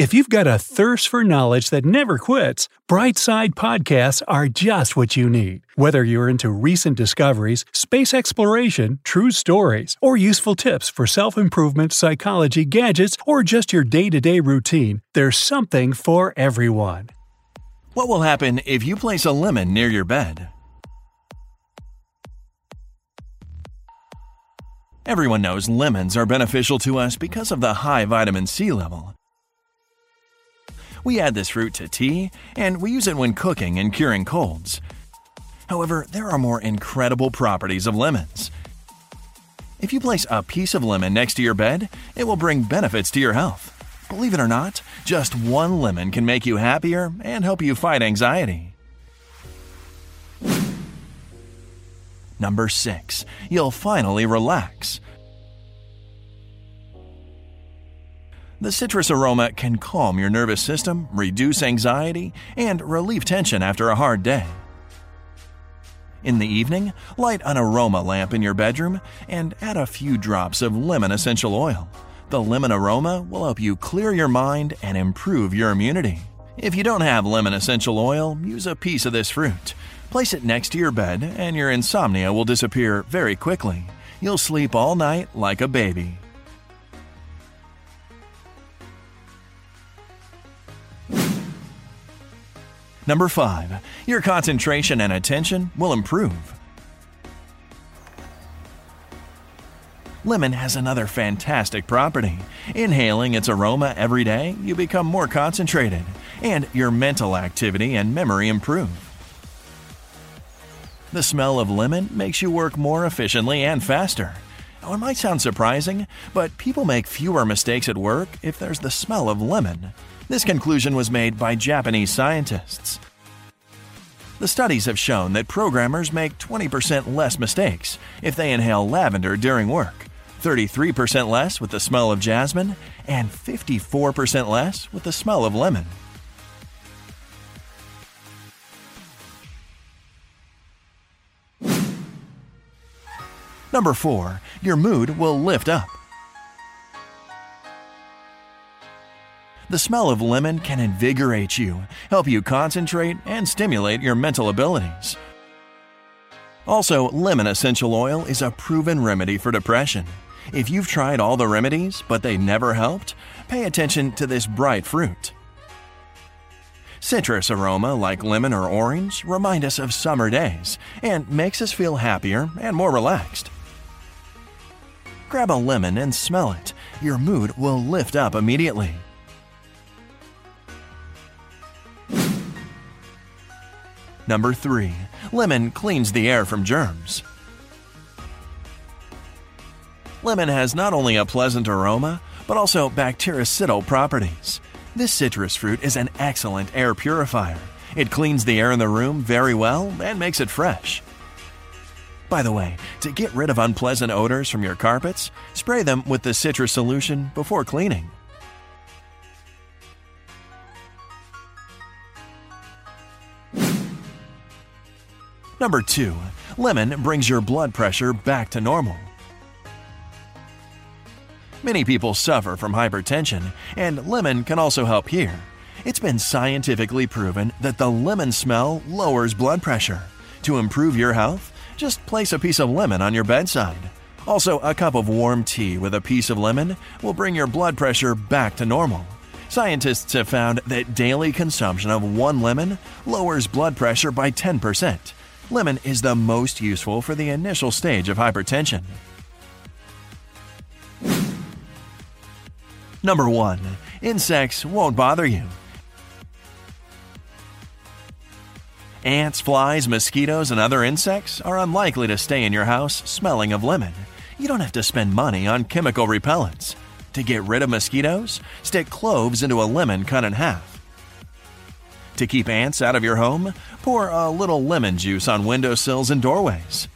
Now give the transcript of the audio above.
If you've got a thirst for knowledge that never quits, Brightside Podcasts are just what you need. Whether you're into recent discoveries, space exploration, true stories, or useful tips for self improvement, psychology, gadgets, or just your day to day routine, there's something for everyone. What will happen if you place a lemon near your bed? Everyone knows lemons are beneficial to us because of the high vitamin C level. We add this fruit to tea, and we use it when cooking and curing colds. However, there are more incredible properties of lemons. If you place a piece of lemon next to your bed, it will bring benefits to your health. Believe it or not, just one lemon can make you happier and help you fight anxiety. Number 6. You'll finally relax. The citrus aroma can calm your nervous system, reduce anxiety, and relieve tension after a hard day. In the evening, light an aroma lamp in your bedroom and add a few drops of lemon essential oil. The lemon aroma will help you clear your mind and improve your immunity. If you don't have lemon essential oil, use a piece of this fruit. Place it next to your bed, and your insomnia will disappear very quickly. You'll sleep all night like a baby. Number 5. Your concentration and attention will improve. Lemon has another fantastic property. Inhaling its aroma every day, you become more concentrated, and your mental activity and memory improve. The smell of lemon makes you work more efficiently and faster. Now, it might sound surprising, but people make fewer mistakes at work if there's the smell of lemon. This conclusion was made by Japanese scientists. The studies have shown that programmers make 20% less mistakes if they inhale lavender during work, 33% less with the smell of jasmine, and 54% less with the smell of lemon. Number 4. Your mood will lift up. The smell of lemon can invigorate you, help you concentrate, and stimulate your mental abilities. Also, lemon essential oil is a proven remedy for depression. If you've tried all the remedies but they never helped, pay attention to this bright fruit. Citrus aroma like lemon or orange remind us of summer days and makes us feel happier and more relaxed. Grab a lemon and smell it. Your mood will lift up immediately. Number 3. Lemon cleans the air from germs. Lemon has not only a pleasant aroma, but also bactericidal properties. This citrus fruit is an excellent air purifier. It cleans the air in the room very well and makes it fresh. By the way, to get rid of unpleasant odors from your carpets, spray them with the citrus solution before cleaning. Number 2. Lemon brings your blood pressure back to normal. Many people suffer from hypertension, and lemon can also help here. It's been scientifically proven that the lemon smell lowers blood pressure. To improve your health, just place a piece of lemon on your bedside. Also, a cup of warm tea with a piece of lemon will bring your blood pressure back to normal. Scientists have found that daily consumption of one lemon lowers blood pressure by 10%. Lemon is the most useful for the initial stage of hypertension. Number 1. Insects won't bother you. Ants, flies, mosquitoes, and other insects are unlikely to stay in your house smelling of lemon. You don't have to spend money on chemical repellents. To get rid of mosquitoes, stick cloves into a lemon cut in half. To keep ants out of your home, pour a little lemon juice on windowsills and doorways.